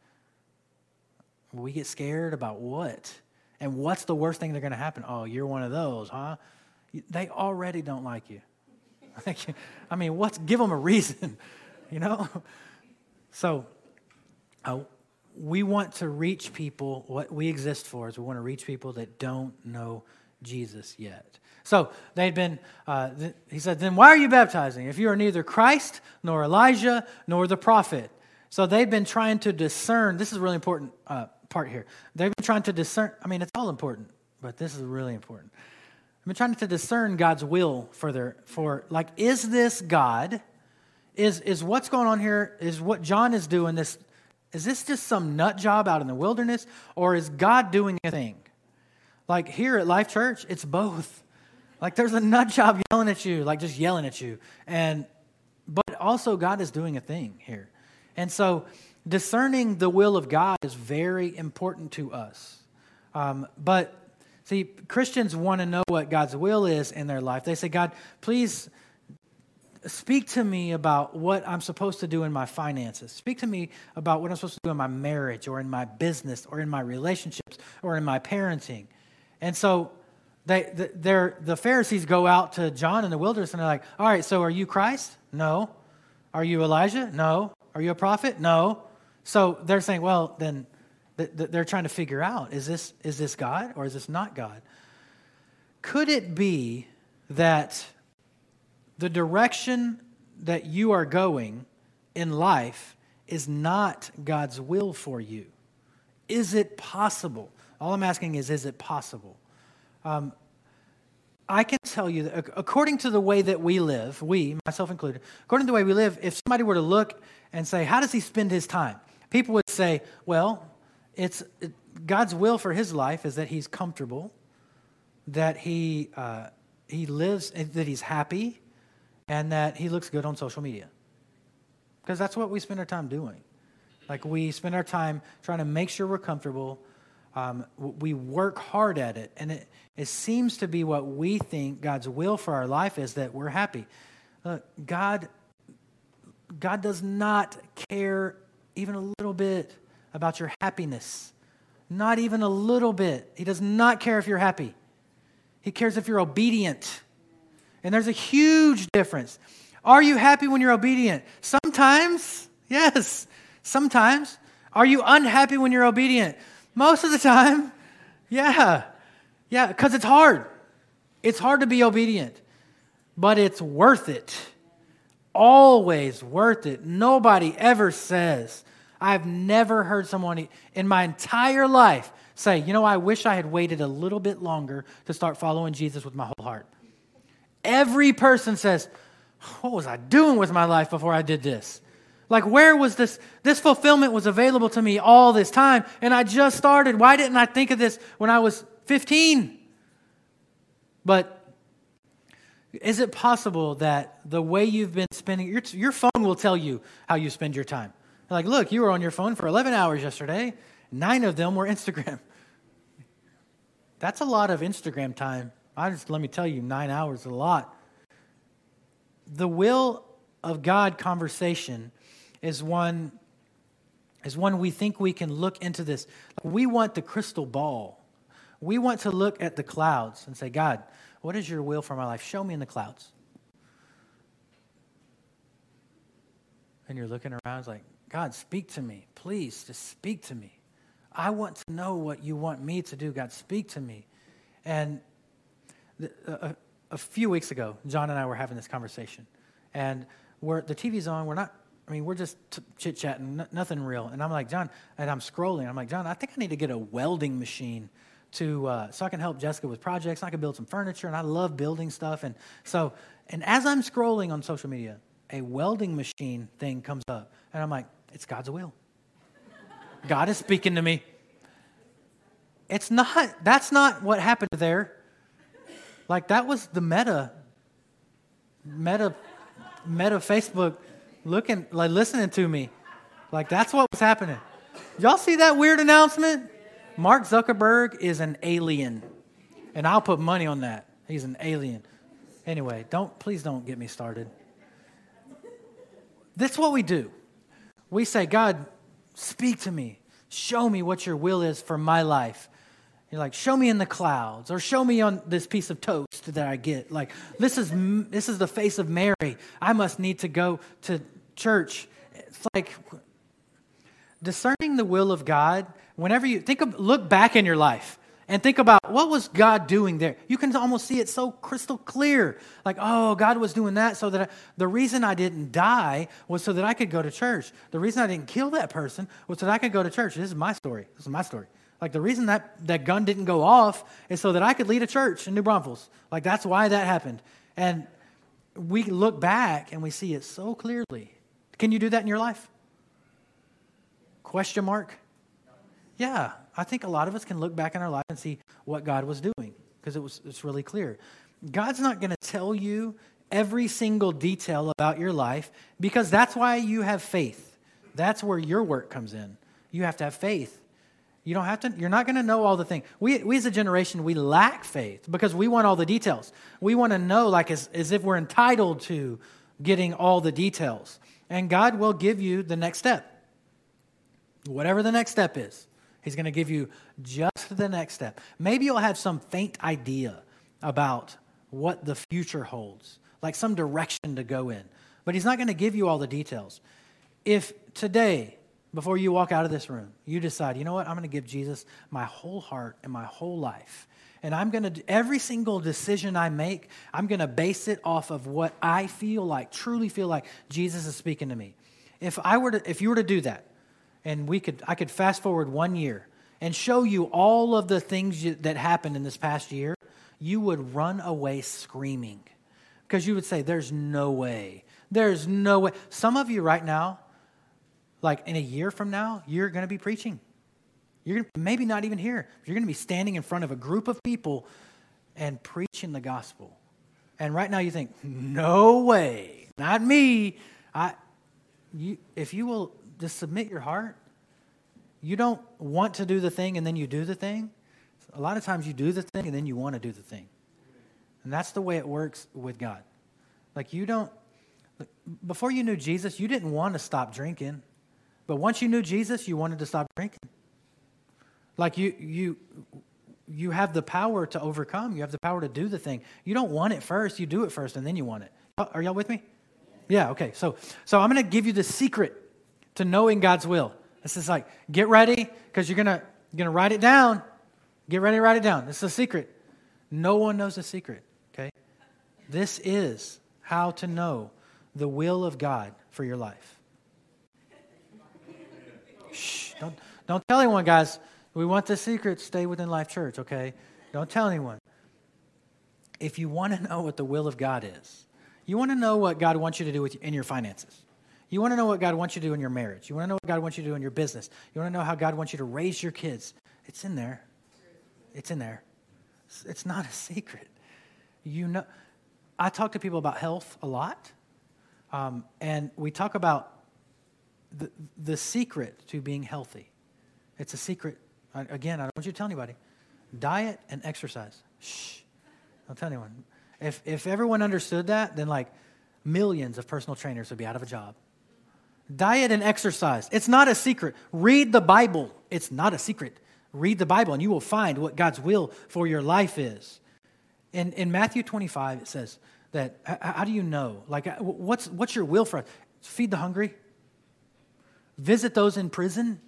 we get scared about what? And what's the worst thing that's going to happen? Oh, you're one of those, huh? They already don't like you. I mean, what's give them a reason, you know? So, uh, we want to reach people. What we exist for is we want to reach people that don't know Jesus yet. So they'd been. Uh, th- he said, "Then why are you baptizing? If you are neither Christ nor Elijah nor the prophet." So they've been trying to discern. This is really important. Uh, part here. They've been trying to discern, I mean, it's all important, but this is really important. I've been trying to discern God's will for their, for like, is this God? Is, is what's going on here, is what John is doing this, is this just some nut job out in the wilderness, or is God doing a thing? Like here at Life Church, it's both. Like there's a nut job yelling at you, like just yelling at you. And but also God is doing a thing here. And so discerning the will of God is very important to us. Um, but see, Christians want to know what God's will is in their life. They say, God, please speak to me about what I'm supposed to do in my finances. Speak to me about what I'm supposed to do in my marriage or in my business or in my relationships or in my parenting. And so they, the, the Pharisees go out to John in the wilderness and they're like, All right, so are you Christ? No. Are you Elijah? No. Are you a prophet? No. So they're saying, well, then they're trying to figure out is this, is this God or is this not God? Could it be that the direction that you are going in life is not God's will for you? Is it possible? All I'm asking is, is it possible? Um, I can tell you that according to the way that we live, we, myself included, according to the way we live, if somebody were to look and say, How does he spend his time? People would say, well, it's it, God's will for his life is that he's comfortable, that he, uh, he lives, that he's happy, and that he looks good on social media. Because that's what we spend our time doing. Like we spend our time trying to make sure we're comfortable. Um, we work hard at it. And it, it seems to be what we think God's will for our life is that we're happy. Uh, God, God does not care even a little bit about your happiness. Not even a little bit. He does not care if you're happy. He cares if you're obedient. And there's a huge difference. Are you happy when you're obedient? Sometimes, yes. Sometimes. Are you unhappy when you're obedient? Most of the time, yeah. Yeah, because it's hard. It's hard to be obedient, but it's worth it. Always worth it. Nobody ever says, I've never heard someone in my entire life say, you know, I wish I had waited a little bit longer to start following Jesus with my whole heart. Every person says, what was I doing with my life before I did this? Like, where was this? This fulfillment was available to me all this time, and I just started. Why didn't I think of this when I was 15? But is it possible that the way you've been spending your, your phone will tell you how you spend your time? Like, look, you were on your phone for 11 hours yesterday. Nine of them were Instagram. That's a lot of Instagram time. I just let me tell you, nine hours is a lot. The will of God conversation is one is one we think we can look into this. We want the crystal ball. We want to look at the clouds and say, God, what is your will for my life? Show me in the clouds. And you're looking around, it's like, God, speak to me. Please, just speak to me. I want to know what you want me to do. God, speak to me. And a, a, few weeks ago, John and I were having this conversation. And we're, the TV's on. We're not, I mean, we're just t- chit chatting, n- nothing real. And I'm like, John, and I'm scrolling. I'm like, John, I think I need to get a welding machine to uh, so I can help Jessica with projects. I can build some furniture, and I love building stuff. And so, and as I'm scrolling on social media, a welding machine thing comes up, and I'm like, it's God's will. God is speaking to me. It's not, that's not what happened there. Like, that was the meta, meta, meta Facebook looking, like listening to me. Like, that's what was happening. Y'all see that weird announcement? Mark Zuckerberg is an alien. And I'll put money on that. He's an alien. Anyway, don't, please don't get me started. That's what we do. We say, God, speak to me. Show me what your will is for my life. You're like, show me in the clouds, or show me on this piece of toast that I get. Like, this is this is the face of Mary. I must need to go to church. It's like discerning the will of God. Whenever you think of, look back in your life and think about what was God doing there. You can almost see it so crystal clear. Like, oh, God was doing that so that I, the reason I didn't die was so that I could go to church. The reason I didn't kill that person was so that I could go to church. This is my story. This is my story. Like the reason that that gun didn't go off is so that I could lead a church in New Braunfels. Like that's why that happened. And we look back and we see it so clearly. Can you do that in your life? Question mark? Yeah, I think a lot of us can look back in our life and see what God was doing because it was it's really clear. God's not going to tell you every single detail about your life because that's why you have faith. That's where your work comes in. You have to have faith. You don't have to, you're not going to know all the things. We, we as a generation, we lack faith because we want all the details. We want to know, like, as, as if we're entitled to getting all the details. And God will give you the next step. Whatever the next step is, He's going to give you just the next step. Maybe you'll have some faint idea about what the future holds, like some direction to go in. But He's not going to give you all the details. If today, before you walk out of this room, you decide, you know what, I'm going to give Jesus my whole heart and my whole life. And I'm going to, every single decision I make, I'm going to base it off of what I feel like, truly feel like Jesus is speaking to me. If I were to, if you were to do that, and we could, I could fast forward one year and show you all of the things you, that happened in this past year, you would run away screaming because you would say, There's no way. There's no way. Some of you right now, like in a year from now, you're going to be preaching. You're gonna, maybe not even here. You're going to be standing in front of a group of people and preaching the gospel. And right now you think, no way, not me. I, you, if you will just submit your heart, you don't want to do the thing and then you do the thing. A lot of times you do the thing and then you want to do the thing. And that's the way it works with God. Like you don't, before you knew Jesus, you didn't want to stop drinking. But once you knew Jesus, you wanted to stop drinking. Like you, you, you have the power to overcome. You have the power to do the thing. You don't want it first. You do it first, and then you want it. Are y'all with me? Yeah. Okay. So, so I'm going to give you the secret to knowing God's will. This is like get ready because you're gonna you're gonna write it down. Get ready write it down. This is a secret. No one knows the secret. Okay. This is how to know the will of God for your life. Shh, don't, don't tell anyone, guys. We want the secret. Stay within Life Church, okay? Don't tell anyone. If you want to know what the will of God is, you want to know what God wants you to do with, in your finances. You want to know what God wants you to do in your marriage. You want to know what God wants you to do in your business. You want to know how God wants you to raise your kids. It's in there. It's in there. It's not a secret. You know, I talk to people about health a lot, um, and we talk about the, the secret to being healthy. It's a secret. Again, I don't want you to tell anybody. diet and exercise. Shh. Don't tell anyone. If, if everyone understood that, then like millions of personal trainers would be out of a job. Diet and exercise. It's not a secret. Read the Bible. It's not a secret. Read the Bible and you will find what God's will for your life is. In, in Matthew 25, it says that, how do you know? Like, uh, what's, what's your will for us? Feed the hungry, visit those in prison,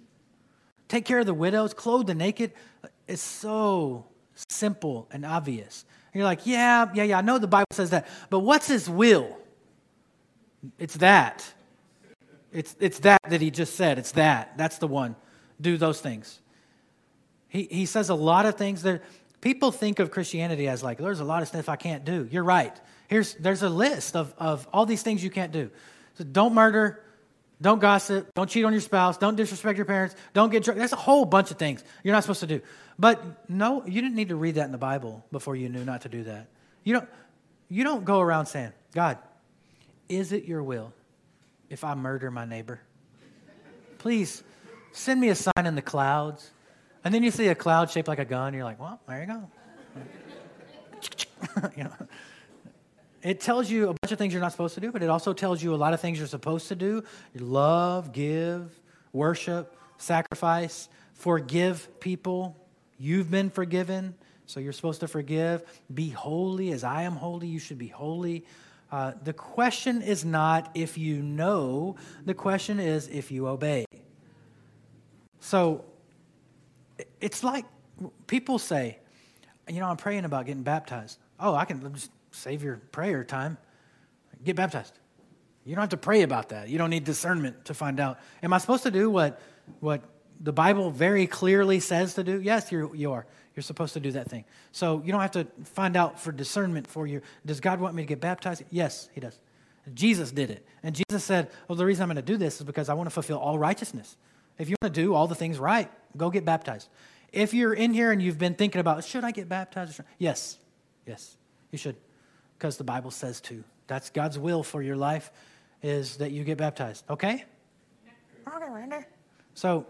take care of the widows, clothe the naked. It's so simple and obvious. And you're like, yeah, yeah, yeah, I know the Bible says that, but what's his will? It's that. It's, it's that that he just said. It's that. That's the one. Do those things. He, he says a lot of things that people think of Christianity as like, there's a lot of stuff I can't do. You're right. Here's, there's a list of, of all these things you can't do. So don't murder, don't gossip, don't cheat on your spouse, don't disrespect your parents, don't get drunk. There's a whole bunch of things you're not supposed to do. But no, you didn't need to read that in the Bible before you knew not to do that. You don't, you don't go around saying, God, is it your will if I murder my neighbor? Please send me a sign in the clouds. And then you see a cloud shaped like a gun, you're like, well, there you go. you know, it tells you a bunch of things you're not supposed to do, but it also tells you a lot of things you're supposed to do. You love, give, worship, sacrifice, forgive people. You've been forgiven, so you're supposed to forgive. Be holy as I am holy. You should be holy. Uh, the question is not if you know, the question is if you obey. So it's like people say, you know, I'm praying about getting baptized. Oh, I can just save your prayer time. Get baptized. You don't have to pray about that. You don't need discernment to find out. Am I supposed to do what, what the Bible very clearly says to do? Yes, you're, you are. You're supposed to do that thing. So you don't have to find out for discernment for you. Does God want me to get baptized? Yes, He does. Jesus did it. And Jesus said, Well, the reason I'm going to do this is because I want to fulfill all righteousness. If you want to do all the things right, go get baptized. If you're in here and you've been thinking about, should I get baptized? Yes, yes, you should, because the Bible says to. That's God's will for your life, is that you get baptized. Okay? Okay, Randy. So,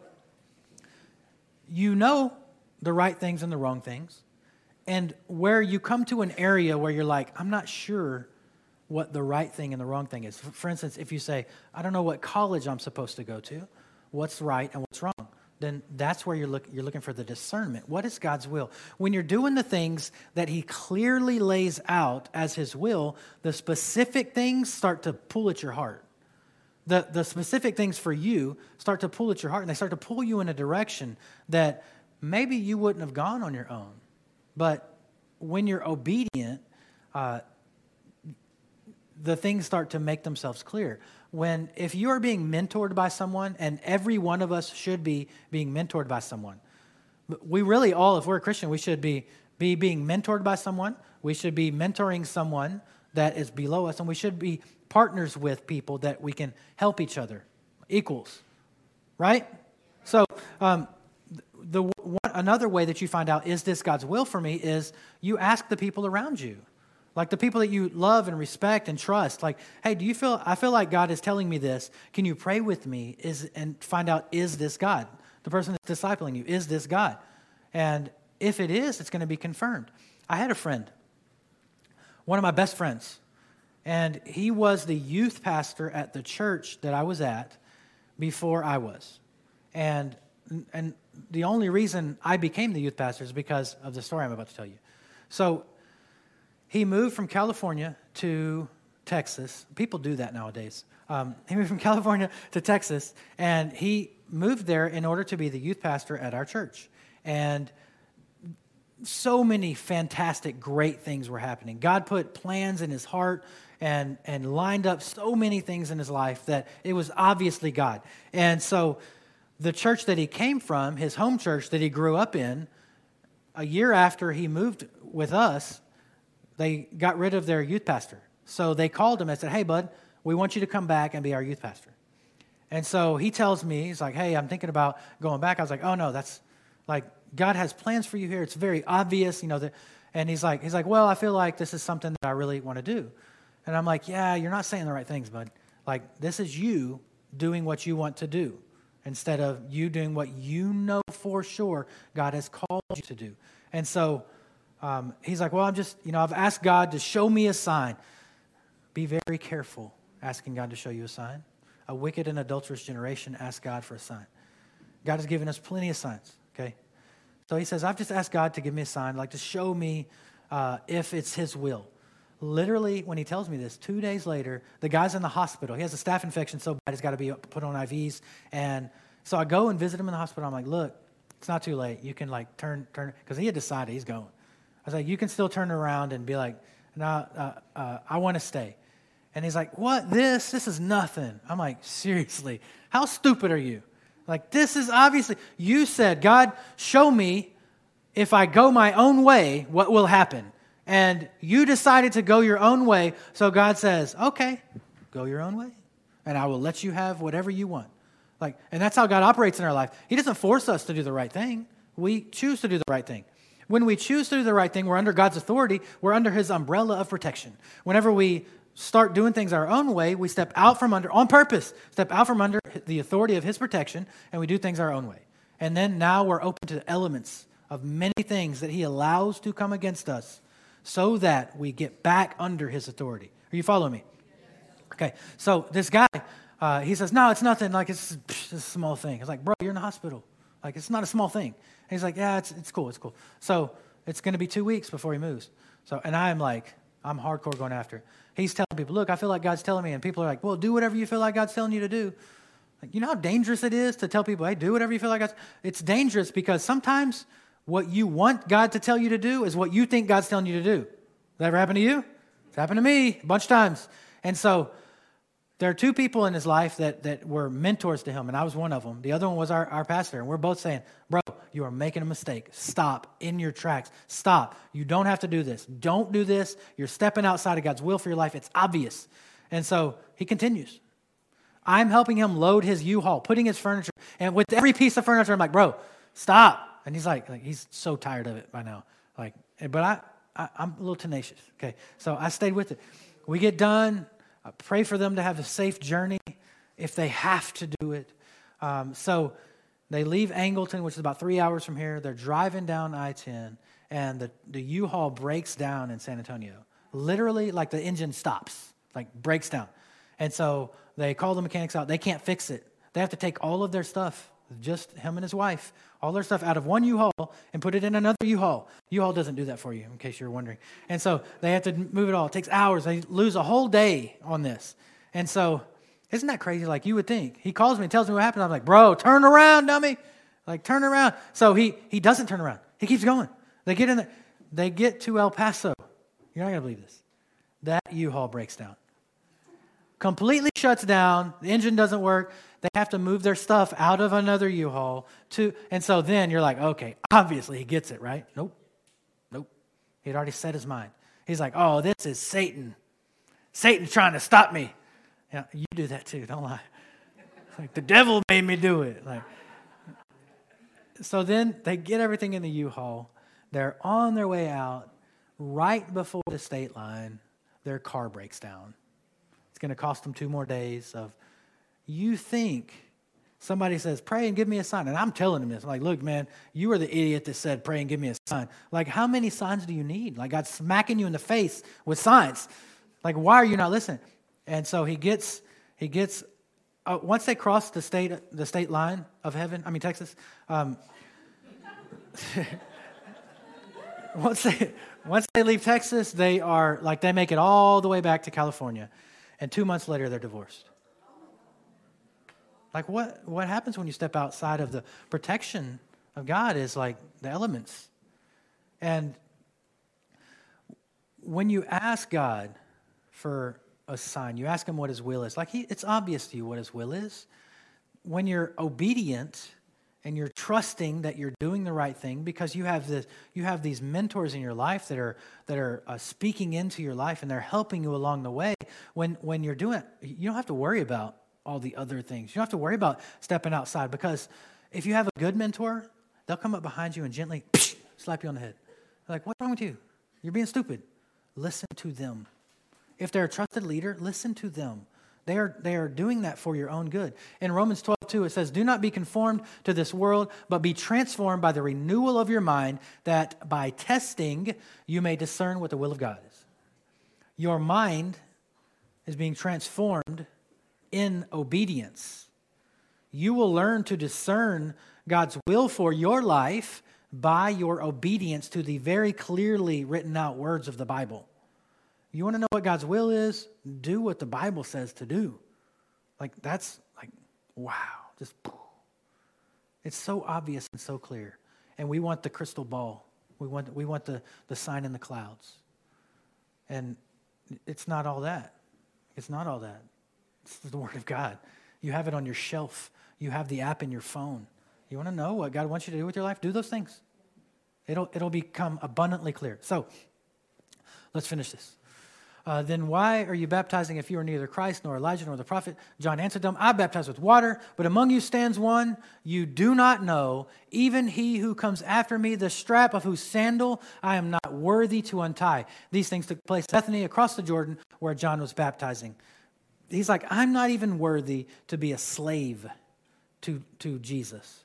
you know the right things and the wrong things. And where you come to an area where you're like, I'm not sure what the right thing and the wrong thing is. For instance, if you say, I don't know what college I'm supposed to go to, what's right and what's wrong, then that's where you're, look, you're looking for the discernment. What is God's will? When you're doing the things that He clearly lays out as His will, the specific things start to pull at your heart. The, the specific things for you start to pull at your heart, and they start to pull you in a direction that maybe you wouldn't have gone on your own. But when you're obedient, uh, the things start to make themselves clear. When, if you are being mentored by someone, and every one of us should be being mentored by someone, we really all, if we're a Christian, we should be, be being mentored by someone. We should be mentoring someone that is below us, and we should be partners with people that we can help each other, equals, right? So, um, the one, another way that you find out is this God's will for me is you ask the people around you. Like the people that you love and respect and trust, like, hey, do you feel I feel like God is telling me this? Can you pray with me? Is and find out is this God? The person that's discipling you, is this God? And if it is, it's going to be confirmed. I had a friend, one of my best friends, and he was the youth pastor at the church that I was at before I was. And and the only reason I became the youth pastor is because of the story I'm about to tell you. So he moved from California to Texas. People do that nowadays. Um, he moved from California to Texas, and he moved there in order to be the youth pastor at our church. And so many fantastic, great things were happening. God put plans in his heart and, and lined up so many things in his life that it was obviously God. And so the church that he came from, his home church that he grew up in, a year after he moved with us, they got rid of their youth pastor. So they called him and said, Hey, bud, we want you to come back and be our youth pastor. And so he tells me, He's like, Hey, I'm thinking about going back. I was like, Oh, no, that's like, God has plans for you here. It's very obvious, you know. That, and he's like, he's like, well, I feel like this is something that I really want to do. And I'm like, yeah, you're not saying the right things, bud. Like, this is you doing what you want to do. Instead of you doing what you know for sure God has called you to do. And so um, he's like, Well, I'm just, you know, I've asked God to show me a sign. Be very careful asking God to show you a sign. A wicked and adulterous generation ask God for a sign. God has given us plenty of signs, okay? So he says, I've just asked God to give me a sign, like to show me uh, if it's his will. Literally, when he tells me this, two days later, the guy's in the hospital. He has a staph infection so bad he's got to be put on IVs. And so I go and visit him in the hospital. I'm like, look, it's not too late. You can like turn, turn, because he had decided he's going. I was like, you can still turn around and be like, no, uh, uh, I want to stay. And he's like, what? This? This is nothing. I'm like, seriously, how stupid are you? Like, this is obviously, you said, God, show me if I go my own way, what will happen? And you decided to go your own way. So God says, okay, go your own way, and I will let you have whatever you want. Like, and that's how God operates in our life. He doesn't force us to do the right thing. We choose to do the right thing. When we choose to do the right thing, we're under God's authority. We're under His umbrella of protection. Whenever we start doing things our own way, we step out from under, on purpose, step out from under the authority of His protection, and we do things our own way. And then now we're open to the elements of many things that He allows to come against us so that we get back under his authority. Are you following me? Okay, so this guy, uh, he says, No, it's nothing. Like, it's, it's a small thing. It's like, Bro, you're in the hospital. Like, it's not a small thing. And he's like, Yeah, it's, it's cool. It's cool. So it's going to be two weeks before he moves. So, and I'm like, I'm hardcore going after it. He's telling people, Look, I feel like God's telling me. And people are like, Well, do whatever you feel like God's telling you to do. Like, you know how dangerous it is to tell people, Hey, do whatever you feel like God's. It's dangerous because sometimes what you want God to tell you to do is what you think God's telling you to do. That ever happened to you? It's happened to me a bunch of times. And so there are two people in his life that, that were mentors to him, and I was one of them. The other one was our, our pastor, and we're both saying, Bro, you are making a mistake. Stop in your tracks. Stop. You don't have to do this. Don't do this. You're stepping outside of God's will for your life. It's obvious. And so he continues. I'm helping him load his U Haul, putting his furniture, and with every piece of furniture, I'm like, Bro, stop. And he's like, like he's so tired of it by now. Like, but I, I, am a little tenacious. Okay, so I stayed with it. We get done. I pray for them to have a safe journey if they have to do it. Um, so they leave Angleton, which is about three hours from here. They're driving down I 10, and the, the U Haul breaks down in San Antonio. Literally, like the engine stops, like breaks down. And so they call the mechanics out. They can't fix it. They have to take all of their stuff just him and his wife, all their stuff out of one U-Haul and put it in another U-Haul. U-Haul doesn't do that for you, in case you're wondering. And so they have to move it all. It takes hours. They lose a whole day on this. And so, isn't that crazy? Like you would think. He calls me and tells me what happened. I'm like, bro, turn around, dummy. Like, turn around. So he he doesn't turn around. He keeps going. They get in there. They get to El Paso. You're not gonna believe this. That U-Haul breaks down. Completely shuts down. The engine doesn't work they have to move their stuff out of another U-Haul to, and so then you're like, okay, obviously he gets it, right? Nope, nope. He'd already set his mind. He's like, oh, this is Satan. Satan's trying to stop me. Yeah, you do that too, don't lie. It's like the devil made me do it. Like, so then they get everything in the U-Haul. They're on their way out. Right before the state line, their car breaks down. Going to cost them two more days of you think somebody says, Pray and give me a sign. And I'm telling them this. I'm like, look, man, you are the idiot that said, Pray and give me a sign. Like, how many signs do you need? Like, God's smacking you in the face with signs. Like, why are you not listening? And so he gets, he gets, uh, once they cross the state, the state line of heaven, I mean, Texas, um, once they, once they leave Texas, they are like, they make it all the way back to California. And two months later, they're divorced. Like what what happens when you step outside of the protection of God is like the elements. And when you ask God for a sign, you ask him what his will is. Like he, it's obvious to you what his will is. When you're obedient and you're trusting that you're doing the right thing because you have this you have these mentors in your life that are that are uh, speaking into your life and they're helping you along the way when when you're doing it you don't have to worry about all the other things. You don't have to worry about stepping outside because if you have a good mentor, they'll come up behind you and gently slap you on the head. They're like, what's wrong with you? You're being stupid. Listen to them. If they're a trusted leader, listen to them. They are, they are doing that for your own good. In Romans 12, 2, it says, Do not be conformed to this world, but be transformed by the renewal of your mind, that by testing you may discern what the will of God is. Your mind is being transformed in obedience. You will learn to discern God's will for your life by your obedience to the very clearly written out words of the Bible. You want to know what God's will is? Do what the Bible says to do. Like, that's like, wow. Just, it's so obvious and so clear. And we want the crystal ball, we want, we want the, the sign in the clouds. And it's not all that. It's not all that. It's the Word of God. You have it on your shelf, you have the app in your phone. You want to know what God wants you to do with your life? Do those things. It'll, it'll become abundantly clear. So, let's finish this. Uh, then why are you baptizing if you are neither Christ nor Elijah nor the prophet? John answered them, I baptize with water, but among you stands one you do not know, even he who comes after me, the strap of whose sandal I am not worthy to untie. These things took place at Bethany across the Jordan where John was baptizing. He's like, I'm not even worthy to be a slave to, to Jesus.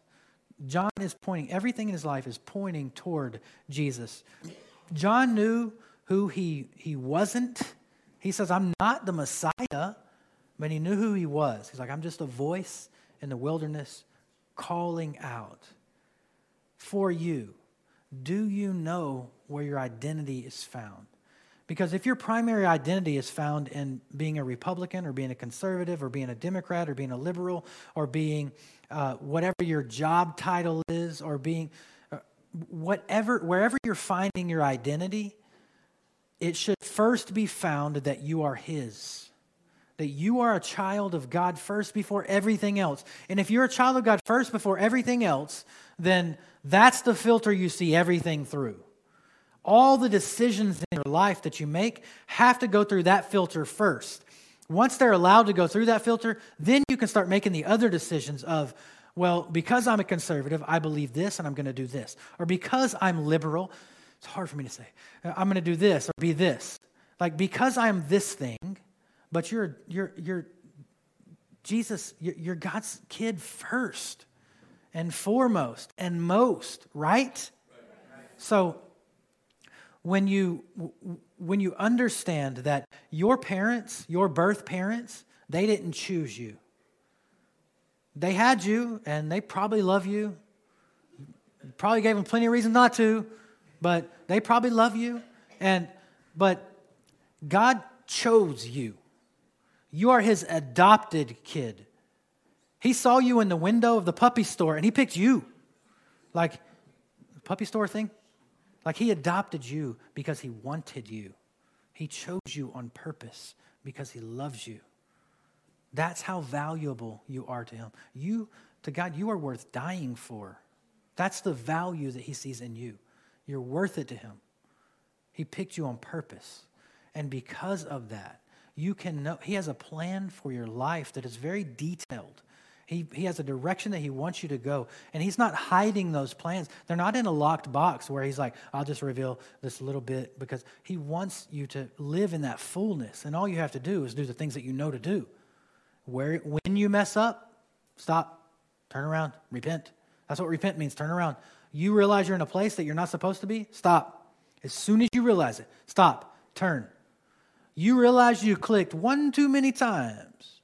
John is pointing, everything in his life is pointing toward Jesus. John knew who he, he wasn't. He says, I'm not the Messiah, but he knew who he was. He's like, I'm just a voice in the wilderness calling out for you. Do you know where your identity is found? Because if your primary identity is found in being a Republican or being a conservative or being a Democrat or being a liberal or being uh, whatever your job title is or being uh, whatever, wherever you're finding your identity, it should first be found that you are His. That you are a child of God first before everything else. And if you're a child of God first before everything else, then that's the filter you see everything through. All the decisions in your life that you make have to go through that filter first. Once they're allowed to go through that filter, then you can start making the other decisions of, well, because I'm a conservative, I believe this and I'm going to do this. Or because I'm liberal, it's hard for me to say. Uh, I'm going to do this or be this. Like, because I'm this thing, but you're, you're, you're Jesus, you're, you're God's kid first and foremost and most, right? So, when you when you understand that your parents, your birth parents, they didn't choose you. They had you and they probably love you. Probably gave them plenty of reason not to, but they probably love you. And but God chose you. You are his adopted kid. He saw you in the window of the puppy store and he picked you. Like puppy store thing? Like he adopted you because he wanted you. He chose you on purpose because he loves you. That's how valuable you are to him. You to God, you are worth dying for. That's the value that he sees in you. You're worth it to Him. He picked you on purpose. And because of that, you can know He has a plan for your life that is very detailed. He, he has a direction that he wants you to go. And he's not hiding those plans. They're not in a locked box where he's like, I'll just reveal this little bit because he wants you to live in that fullness. And all you have to do is do the things that you know to do. Where, when you mess up, stop, turn around, repent. That's what repent means turn around you realize you're in a place that you're not supposed to be, stop. As soon as you realize it, stop, turn. You realize you clicked one too many times,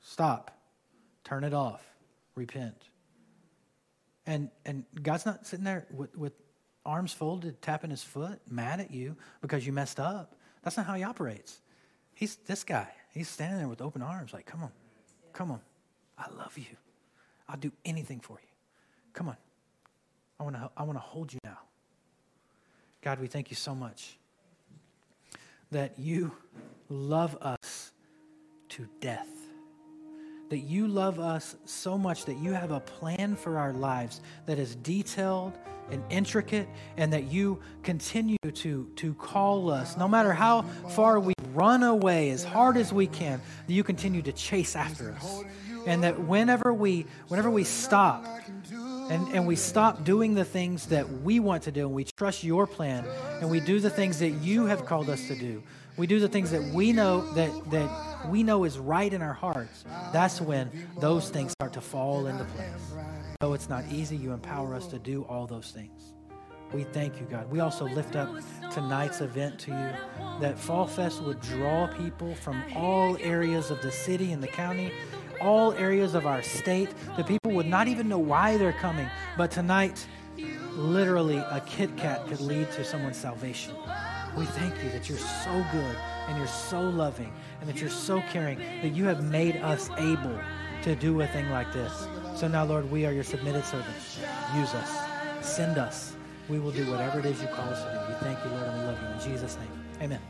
stop, turn it off, repent. And, and God's not sitting there with, with arms folded, tapping his foot, mad at you because you messed up. That's not how he operates. He's this guy. He's standing there with open arms, like, come on, come on. I love you. I'll do anything for you. Come on. I want to I want to hold you now. God, we thank you so much that you love us to death. That you love us so much that you have a plan for our lives that is detailed and intricate, and that you continue to, to call us, no matter how far we run away, as hard as we can, that you continue to chase after us. And that whenever we whenever we stop And, and we stop doing the things that we want to do, and we trust your plan, and we do the things that you have called us to do. We do the things that we know that, that we know is right in our hearts. That's when those things start to fall into place. Though it's not easy, you empower us to do all those things. We thank you, God. We also lift up tonight's event to you that Fall Fest would draw people from all areas of the city and the county, all areas of our state. The people would not even know why they're coming. But tonight, literally, a Kit Kat could lead to someone's salvation. We thank you that you're so good and you're so loving and that you're so caring that you have made us able to do a thing like this. So now, Lord, we are your submitted servants. Use us, send us. We will do whatever it is you call us to do. We thank you, Lord, and we love you. In Jesus' name, amen.